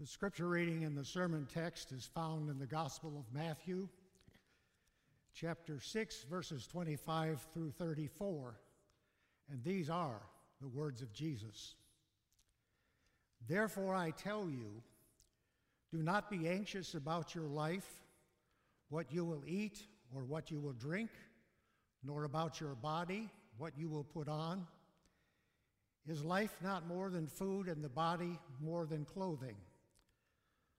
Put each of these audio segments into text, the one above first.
The scripture reading in the sermon text is found in the Gospel of Matthew, chapter 6, verses 25 through 34. And these are the words of Jesus. Therefore, I tell you, do not be anxious about your life, what you will eat or what you will drink, nor about your body, what you will put on. Is life not more than food, and the body more than clothing?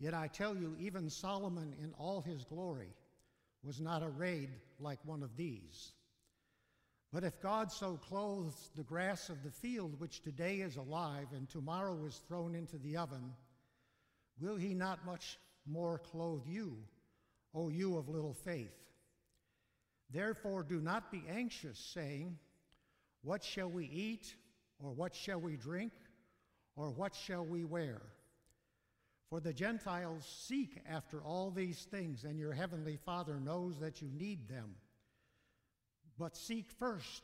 Yet I tell you, even Solomon in all his glory was not arrayed like one of these. But if God so clothes the grass of the field, which today is alive and tomorrow is thrown into the oven, will he not much more clothe you, O you of little faith? Therefore, do not be anxious, saying, What shall we eat, or what shall we drink, or what shall we wear? For the Gentiles seek after all these things, and your heavenly Father knows that you need them. But seek first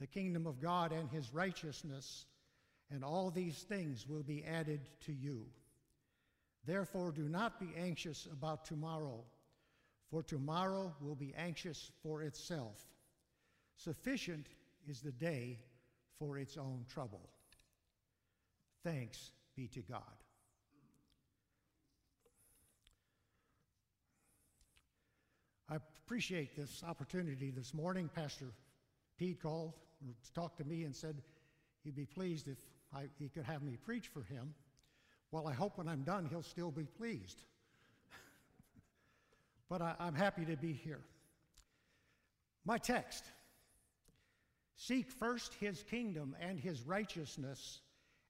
the kingdom of God and his righteousness, and all these things will be added to you. Therefore, do not be anxious about tomorrow, for tomorrow will be anxious for itself. Sufficient is the day for its own trouble. Thanks be to God. I appreciate this opportunity this morning. Pastor Pete called, talked to me, and said he'd be pleased if I, he could have me preach for him. Well, I hope when I'm done, he'll still be pleased. but I, I'm happy to be here. My text Seek first his kingdom and his righteousness,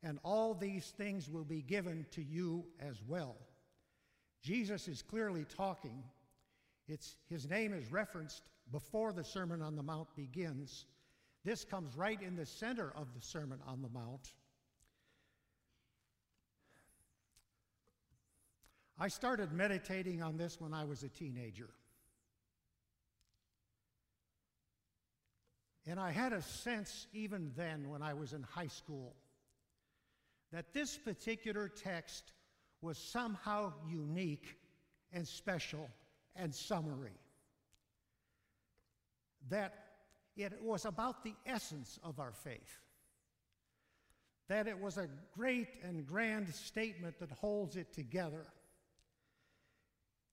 and all these things will be given to you as well. Jesus is clearly talking it's, his name is referenced before the Sermon on the Mount begins. This comes right in the center of the Sermon on the Mount. I started meditating on this when I was a teenager. And I had a sense even then, when I was in high school, that this particular text was somehow unique and special and summary. That it was about the essence of our faith. That it was a great and grand statement that holds it together.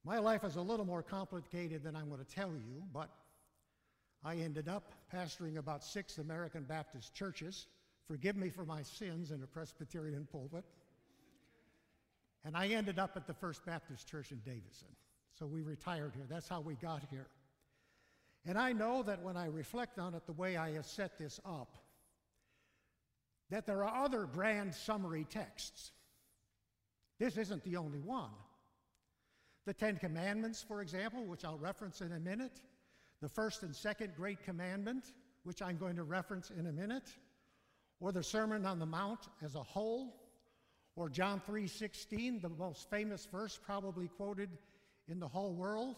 My life is a little more complicated than I'm going to tell you, but I ended up pastoring about six American Baptist churches. Forgive me for my sins in a Presbyterian pulpit. And I ended up at the First Baptist Church in Davidson. So we retired here. That's how we got here. And I know that when I reflect on it the way I have set this up, that there are other grand summary texts. This isn't the only one. The Ten Commandments, for example, which I'll reference in a minute, the first and second great commandment, which I'm going to reference in a minute, or the Sermon on the Mount as a whole, or John 3:16, the most famous verse probably quoted in the whole world.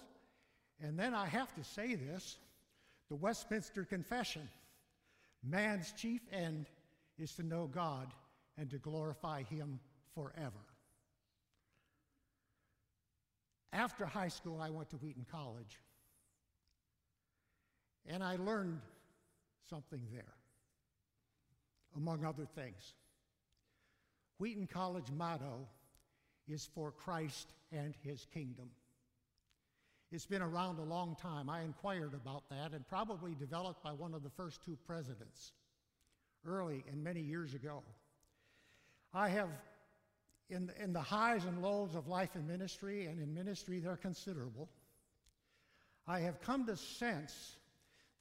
And then I have to say this the Westminster Confession man's chief end is to know God and to glorify Him forever. After high school, I went to Wheaton College, and I learned something there, among other things. Wheaton College motto is for Christ and His kingdom. It's been around a long time. I inquired about that and probably developed by one of the first two presidents early and many years ago. I have, in, in the highs and lows of life and ministry, and in ministry they're considerable, I have come to sense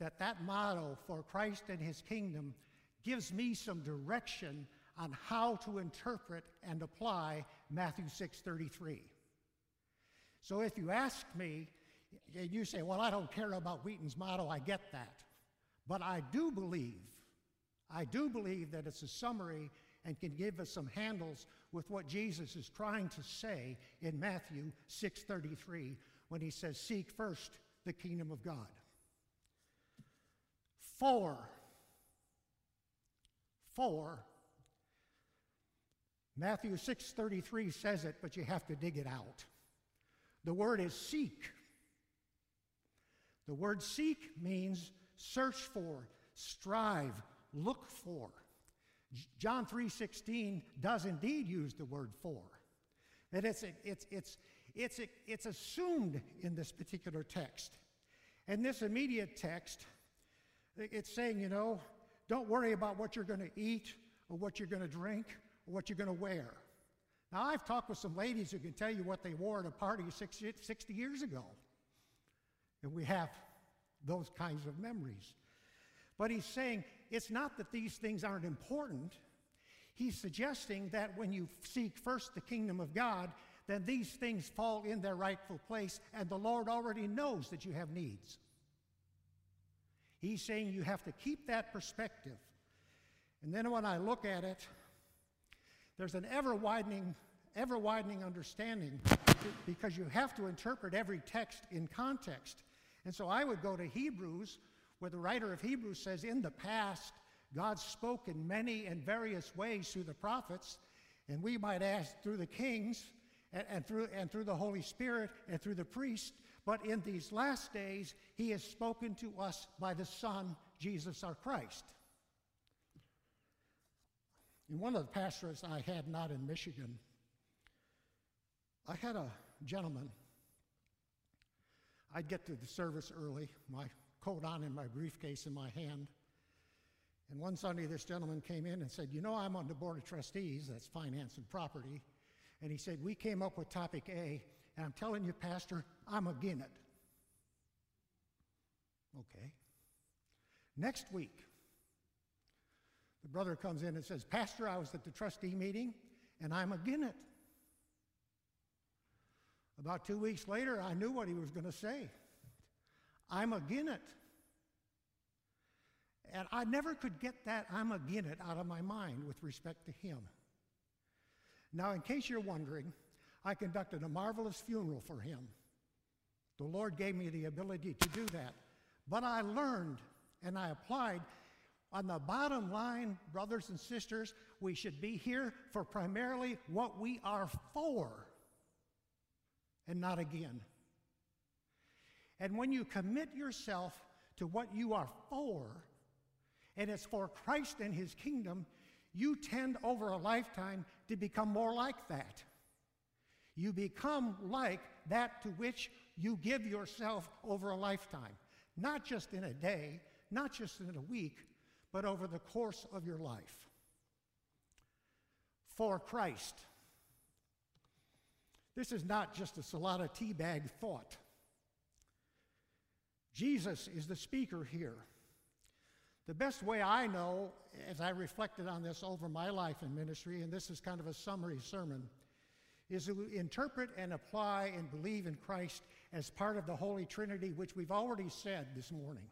that that motto for Christ and his kingdom gives me some direction on how to interpret and apply Matthew 6:33. So if you ask me, and you say, Well, I don't care about Wheaton's motto, I get that. But I do believe, I do believe that it's a summary and can give us some handles with what Jesus is trying to say in Matthew 6:33 when he says, Seek first the kingdom of God. For, for, Matthew 6:33 says it, but you have to dig it out. The word is seek. The word seek means search for, strive, look for. John 3:16 does indeed use the word for. And it's, it's, it's, it's, it's assumed in this particular text. And this immediate text, it's saying, you know, don't worry about what you're going to eat or what you're going to drink or what you're going to wear. Now, I've talked with some ladies who can tell you what they wore at a party 60, 60 years ago. And we have those kinds of memories. But he's saying it's not that these things aren't important. He's suggesting that when you seek first the kingdom of God, then these things fall in their rightful place, and the Lord already knows that you have needs. He's saying you have to keep that perspective. And then when I look at it, there's an ever widening, ever widening understanding because you have to interpret every text in context. And so I would go to Hebrews, where the writer of Hebrews says, In the past, God spoke in many and various ways through the prophets, and we might ask through the kings, and, and, through, and through the Holy Spirit, and through the priest. But in these last days, He has spoken to us by the Son, Jesus our Christ. In one of the pastors I had not in Michigan, I had a gentleman. I'd get to the service early, my coat on and my briefcase in my hand. And one Sunday, this gentleman came in and said, You know, I'm on the Board of Trustees, that's finance and property. And he said, We came up with topic A, and I'm telling you, Pastor, I'm again it. Okay. Next week, the brother comes in and says, Pastor, I was at the trustee meeting and I'm again it. About two weeks later, I knew what he was going to say. I'm again it. And I never could get that I'm again it out of my mind with respect to him. Now, in case you're wondering, I conducted a marvelous funeral for him. The Lord gave me the ability to do that. But I learned and I applied on the bottom line, brothers and sisters, we should be here for primarily what we are for and not again. And when you commit yourself to what you are for, and it's for Christ and His kingdom, you tend over a lifetime to become more like that. You become like that to which you give yourself over a lifetime, not just in a day, not just in a week, but over the course of your life. For Christ. This is not just a Salada teabag thought. Jesus is the speaker here. The best way I know, as I reflected on this over my life in ministry, and this is kind of a summary sermon, is to interpret and apply and believe in Christ as part of the Holy Trinity, which we've already said this morning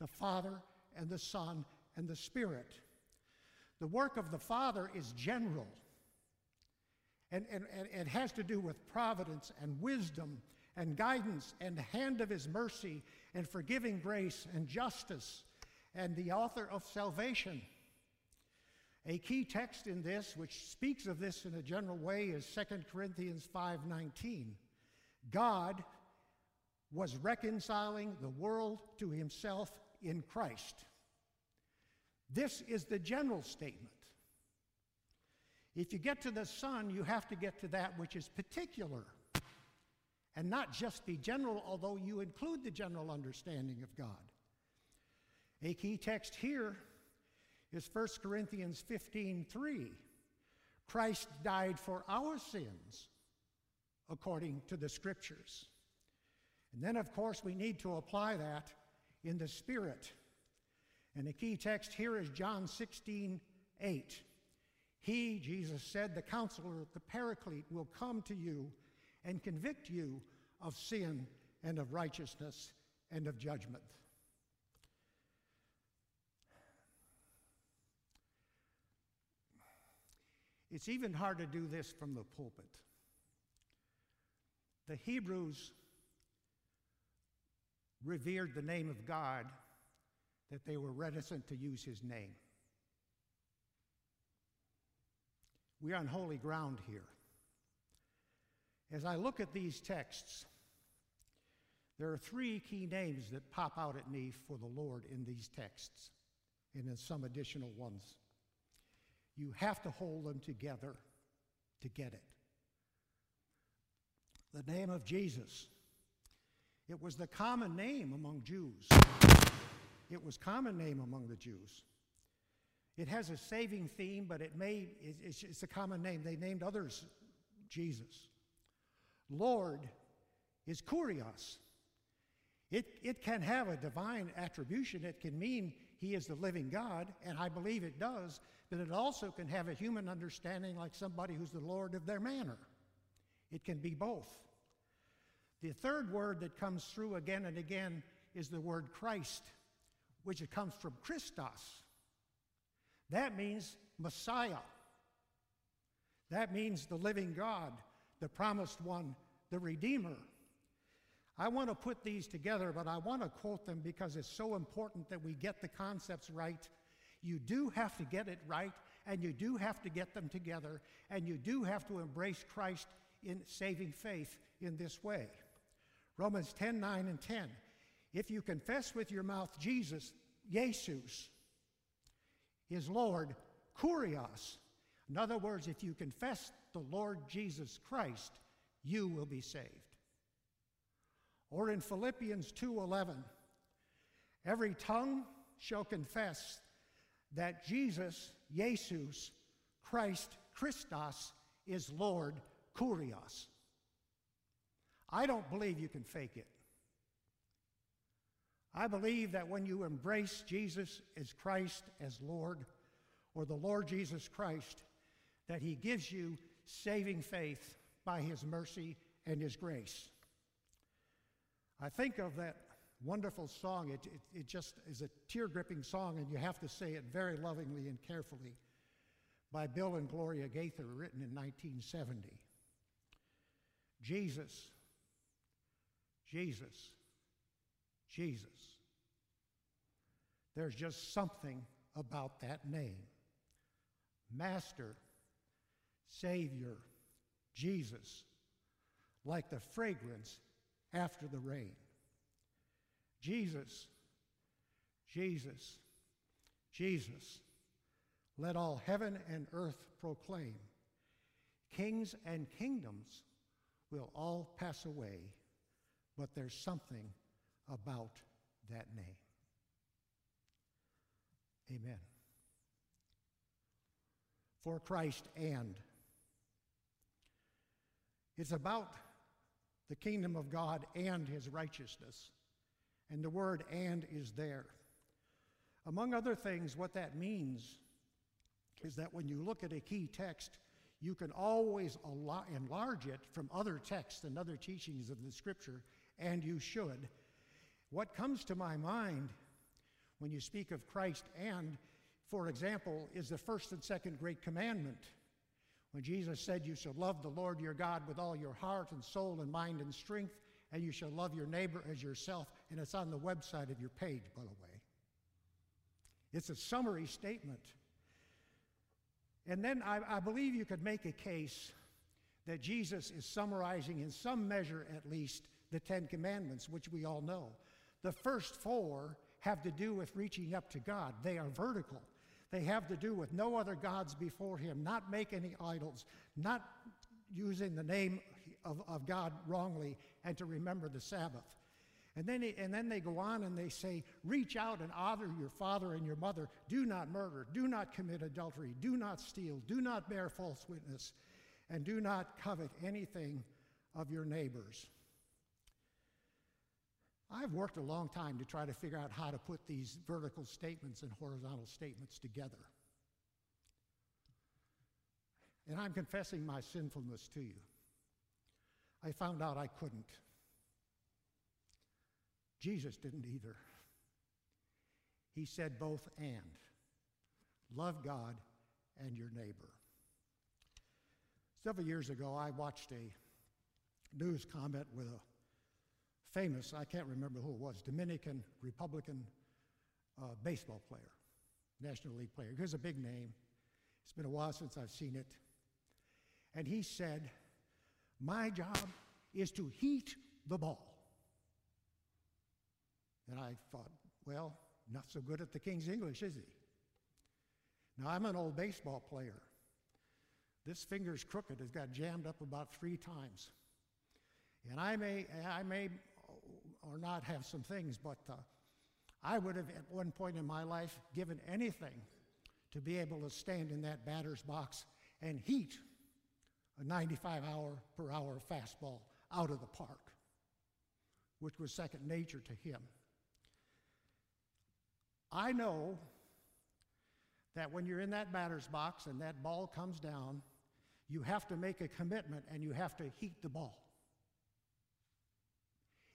the Father and the Son and the Spirit. The work of the Father is general, and, and, and it has to do with providence and wisdom and guidance and the hand of His mercy and forgiving grace and justice and the author of salvation. A key text in this, which speaks of this in a general way, is 2 Corinthians 5:19. God was reconciling the world to himself in Christ. This is the general statement. If you get to the Son, you have to get to that which is particular and not just the general, although you include the general understanding of God. A key text here is 1 Corinthians 15 3. Christ died for our sins according to the scriptures. And then, of course, we need to apply that in the Spirit. And the key text here is John 16, 8. He, Jesus said, the counselor, the paraclete, will come to you and convict you of sin and of righteousness and of judgment. It's even hard to do this from the pulpit. The Hebrews revered the name of God that they were reticent to use his name. We're on holy ground here. As I look at these texts, there are three key names that pop out at me for the Lord in these texts and in some additional ones. You have to hold them together to get it. The name of Jesus. It was the common name among Jews. It was common name among the Jews. It has a saving theme, but it may, it's, a common name. They named others Jesus. Lord is kurios. It, it can have a divine attribution. It can mean he is the living God, and I believe it does, but it also can have a human understanding like somebody who's the Lord of their manor. It can be both. The third word that comes through again and again is the word Christ, which it comes from Christos. That means Messiah. That means the living God, the promised one, the Redeemer. I want to put these together, but I want to quote them because it's so important that we get the concepts right. You do have to get it right, and you do have to get them together, and you do have to embrace Christ in saving faith in this way. Romans 10 9 and 10. If you confess with your mouth Jesus, Jesus, is Lord, kurios. In other words, if you confess the Lord Jesus Christ, you will be saved. Or in Philippians 2:11, every tongue shall confess that Jesus, Jesus, Christ, Christos is Lord, kurios. I don't believe you can fake it. I believe that when you embrace Jesus as Christ, as Lord, or the Lord Jesus Christ, that He gives you saving faith by His mercy and His grace. I think of that wonderful song. It, it, it just is a tear gripping song, and you have to say it very lovingly and carefully by Bill and Gloria Gaither, written in 1970. Jesus, Jesus, Jesus. There's just something about that name. Master, Savior, Jesus, like the fragrance after the rain. Jesus, Jesus, Jesus, let all heaven and earth proclaim. Kings and kingdoms will all pass away, but there's something about that name. Amen. For Christ and. It's about the kingdom of God and his righteousness. And the word and is there. Among other things, what that means is that when you look at a key text, you can always enlarge it from other texts and other teachings of the scripture, and you should. What comes to my mind when you speak of Christ and, for example, is the first and second great commandment. When Jesus said, You shall love the Lord your God with all your heart and soul and mind and strength, and you shall love your neighbor as yourself. And it's on the website of your page, by the way. It's a summary statement. And then I, I believe you could make a case that Jesus is summarizing, in some measure at least, the Ten Commandments, which we all know. The first four have to do with reaching up to God, they are vertical. They have to do with no other gods before Him, not make any idols, not using the name of, of God wrongly, and to remember the Sabbath. And then, and then they go on and they say, Reach out and honor your father and your mother. Do not murder. Do not commit adultery. Do not steal. Do not bear false witness. And do not covet anything of your neighbors. I've worked a long time to try to figure out how to put these vertical statements and horizontal statements together. And I'm confessing my sinfulness to you. I found out I couldn't. Jesus didn't either. He said both and love God and your neighbor. Several years ago, I watched a news comment with a famous, I can't remember who it was, Dominican Republican uh, baseball player, National League player. Here's a big name. It's been a while since I've seen it. And he said, My job is to heat the ball. And I thought, well, not so good at the King's English, is he? Now, I'm an old baseball player. This finger's crooked. It's got jammed up about three times. And I may, I may or not have some things, but uh, I would have at one point in my life given anything to be able to stand in that batter's box and heat a 95 hour per hour fastball out of the park, which was second nature to him. I know that when you're in that batter's box and that ball comes down, you have to make a commitment and you have to heat the ball.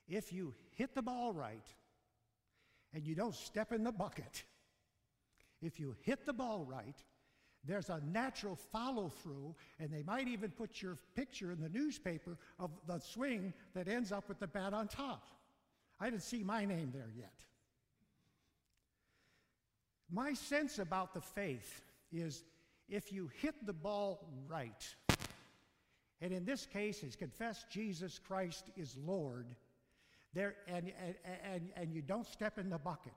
If you hit the ball right and you don't step in the bucket, if you hit the ball right, there's a natural follow through, and they might even put your picture in the newspaper of the swing that ends up with the bat on top. I didn't see my name there yet. My sense about the faith is if you hit the ball right, and in this case is confess Jesus Christ is Lord, there, and, and, and, and you don't step in the bucket,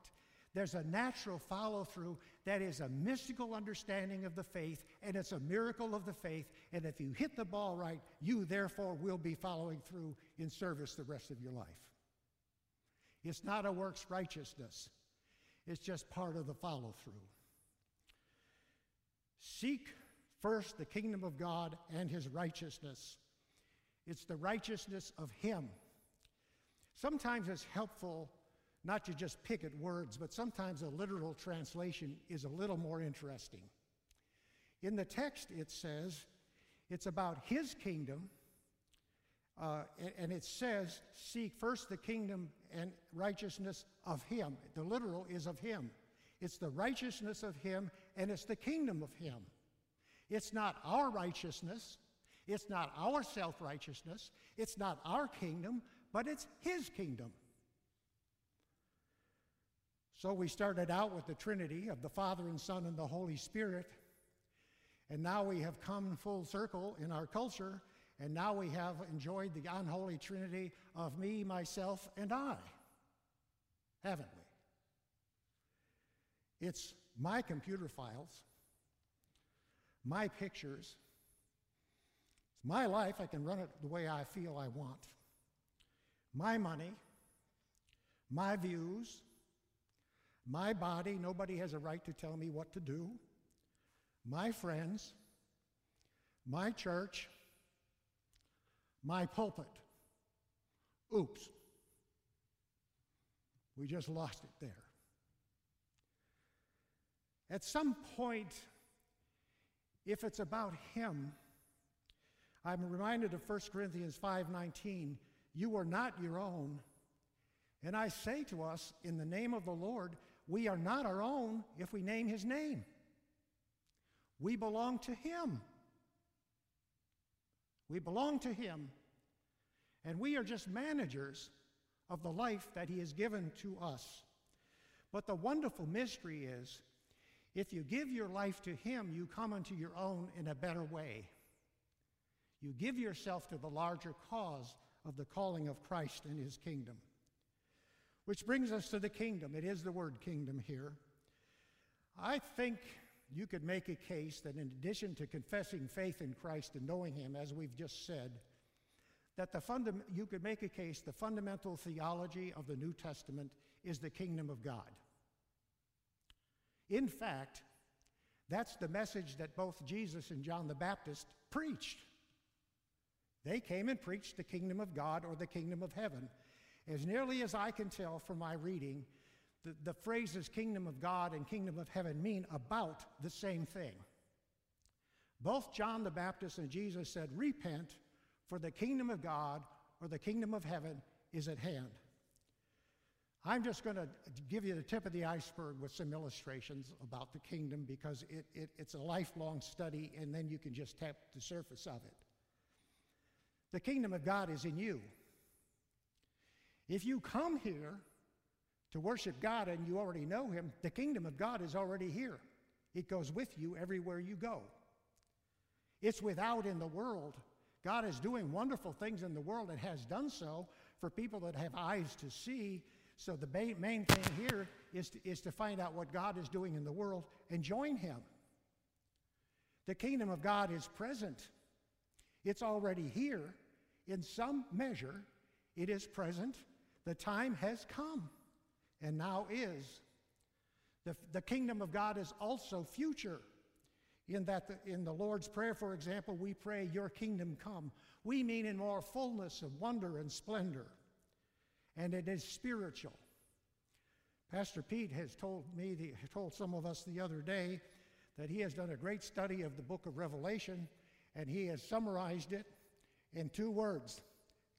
there's a natural follow through that is a mystical understanding of the faith, and it's a miracle of the faith. And if you hit the ball right, you therefore will be following through in service the rest of your life. It's not a works righteousness, it's just part of the follow through. Seek first the kingdom of God and his righteousness. It's the righteousness of him. Sometimes it's helpful not to just pick at words, but sometimes a literal translation is a little more interesting. In the text, it says it's about his kingdom, uh, and, it says, Seek first the kingdom and righteousness of him. The literal is of him. It's the righteousness of him, and it's the kingdom of him. It's not our righteousness, it's not our self righteousness, it's not our kingdom, but it's his kingdom. So we started out with the Trinity of the Father and Son and the Holy Spirit. And now we have come full circle in our culture, and now we have enjoyed the unholy Trinity of me, myself, and I. Haven't we? It's my computer files, my pictures, it's my life. I can run it the way I feel I want. My money, my views, my body, nobody has a right to tell me what to do. My friends, my church, my pulpit. Oops. We just lost it there. At some point, if it's about him, I'm reminded of 1 Corinthians 5:19, you are not your own. And I say to us in the name of the Lord, we are not our own if we name his name. We belong to him. We belong to him. And we are just managers of the life that he has given to us. But the wonderful mystery is if you give your life to him, you come into your own in a better way. You give yourself to the larger cause of the calling of Christ and his kingdom. Which brings us to the kingdom. It is the word kingdom here. I think you could make a case that in addition to confessing faith in Christ and knowing him, as we've just said, that the fundam- you could make a case the fundamental theology of the New Testament is the kingdom of God. In fact, that's the message that both Jesus and John the Baptist preached. They came and preached the kingdom of God or the kingdom of heaven. As nearly as I can tell from my reading, the, the phrases kingdom of God and kingdom of heaven mean about the same thing. Both John the Baptist and Jesus said, Repent, for the kingdom of God or the kingdom of heaven is at hand. I'm just going to give you the tip of the iceberg with some illustrations about the kingdom because it, it, it's a lifelong study and then you can just tap the surface of it. The kingdom of God is in you. If you come here to worship God and you already know Him, the kingdom of God is already here. It goes with you everywhere you go. It's without in the world. God is doing wonderful things in the world and has done so for people that have eyes to see. So the main thing here is to, is to find out what God is doing in the world and join Him. The kingdom of God is present, it's already here. In some measure, it is present. The time has come and now is. The, the kingdom of God is also future. In that, the, in the Lord's Prayer, for example, we pray, Your kingdom come. We mean in more fullness of wonder and splendor. And it is spiritual. Pastor Pete has told me, the, told some of us the other day, that he has done a great study of the book of Revelation, and he has summarized it in two words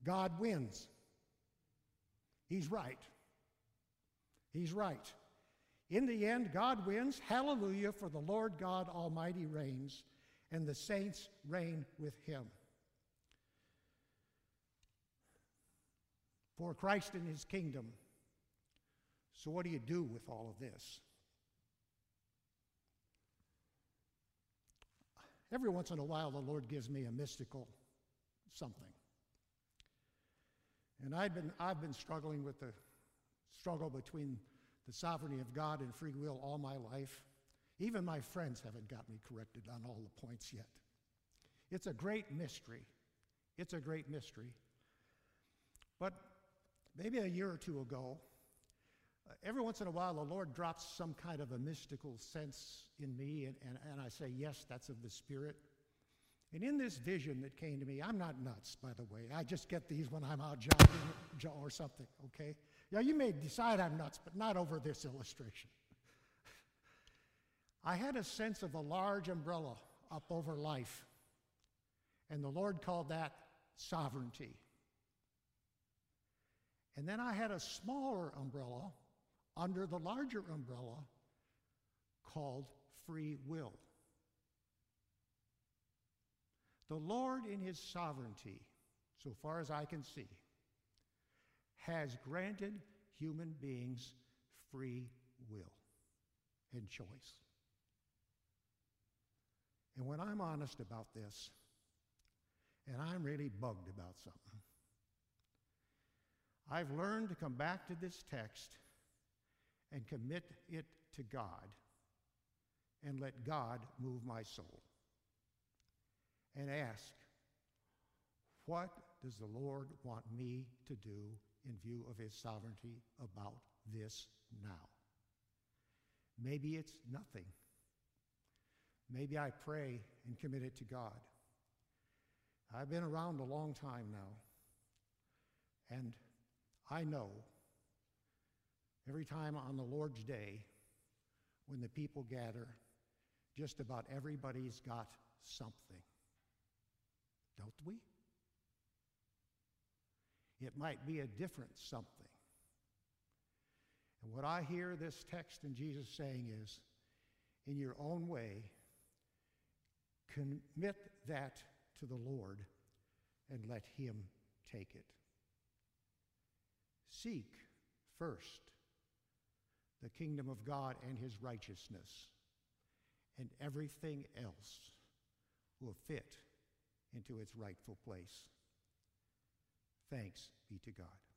God wins. He's right. He's right. In the end, God wins. Hallelujah, for the Lord God Almighty reigns, and the saints reign with him. For Christ and his kingdom. So, what do you do with all of this? Every once in a while, the Lord gives me a mystical something. And I've been, I've been struggling with the struggle between the sovereignty of God and free will all my life. Even my friends haven't got me corrected on all the points yet. It's a great mystery. It's a great mystery. But maybe a year or two ago, every once in a while, the Lord drops some kind of a mystical sense in me, and, and, and I say, Yes, that's of the Spirit. And in this vision that came to me, I'm not nuts, by the way. I just get these when I'm out jogging or something, okay? Now, you may decide I'm nuts, but not over this illustration. I had a sense of a large umbrella up over life, and the Lord called that sovereignty. And then I had a smaller umbrella under the larger umbrella called free will. The Lord, in His sovereignty, so far as I can see, has granted human beings free will and choice. And when I'm honest about this, and I'm really bugged about something, I've learned to come back to this text and commit it to God and let God move my soul and ask, What does the Lord want me to do in view of his sovereignty about this now? Maybe it's nothing. Maybe I pray and commit it to God. I've been around a long time now, and I know every time on the Lord's Day, when the people gather, just about everybody's got something. Don't we? It might be a different something. And what I hear this text and Jesus saying is, in your own way, commit that to the Lord and let Him take it. Seek first the kingdom of God and His righteousness, and everything else will fit into its rightful place. Thanks be to God.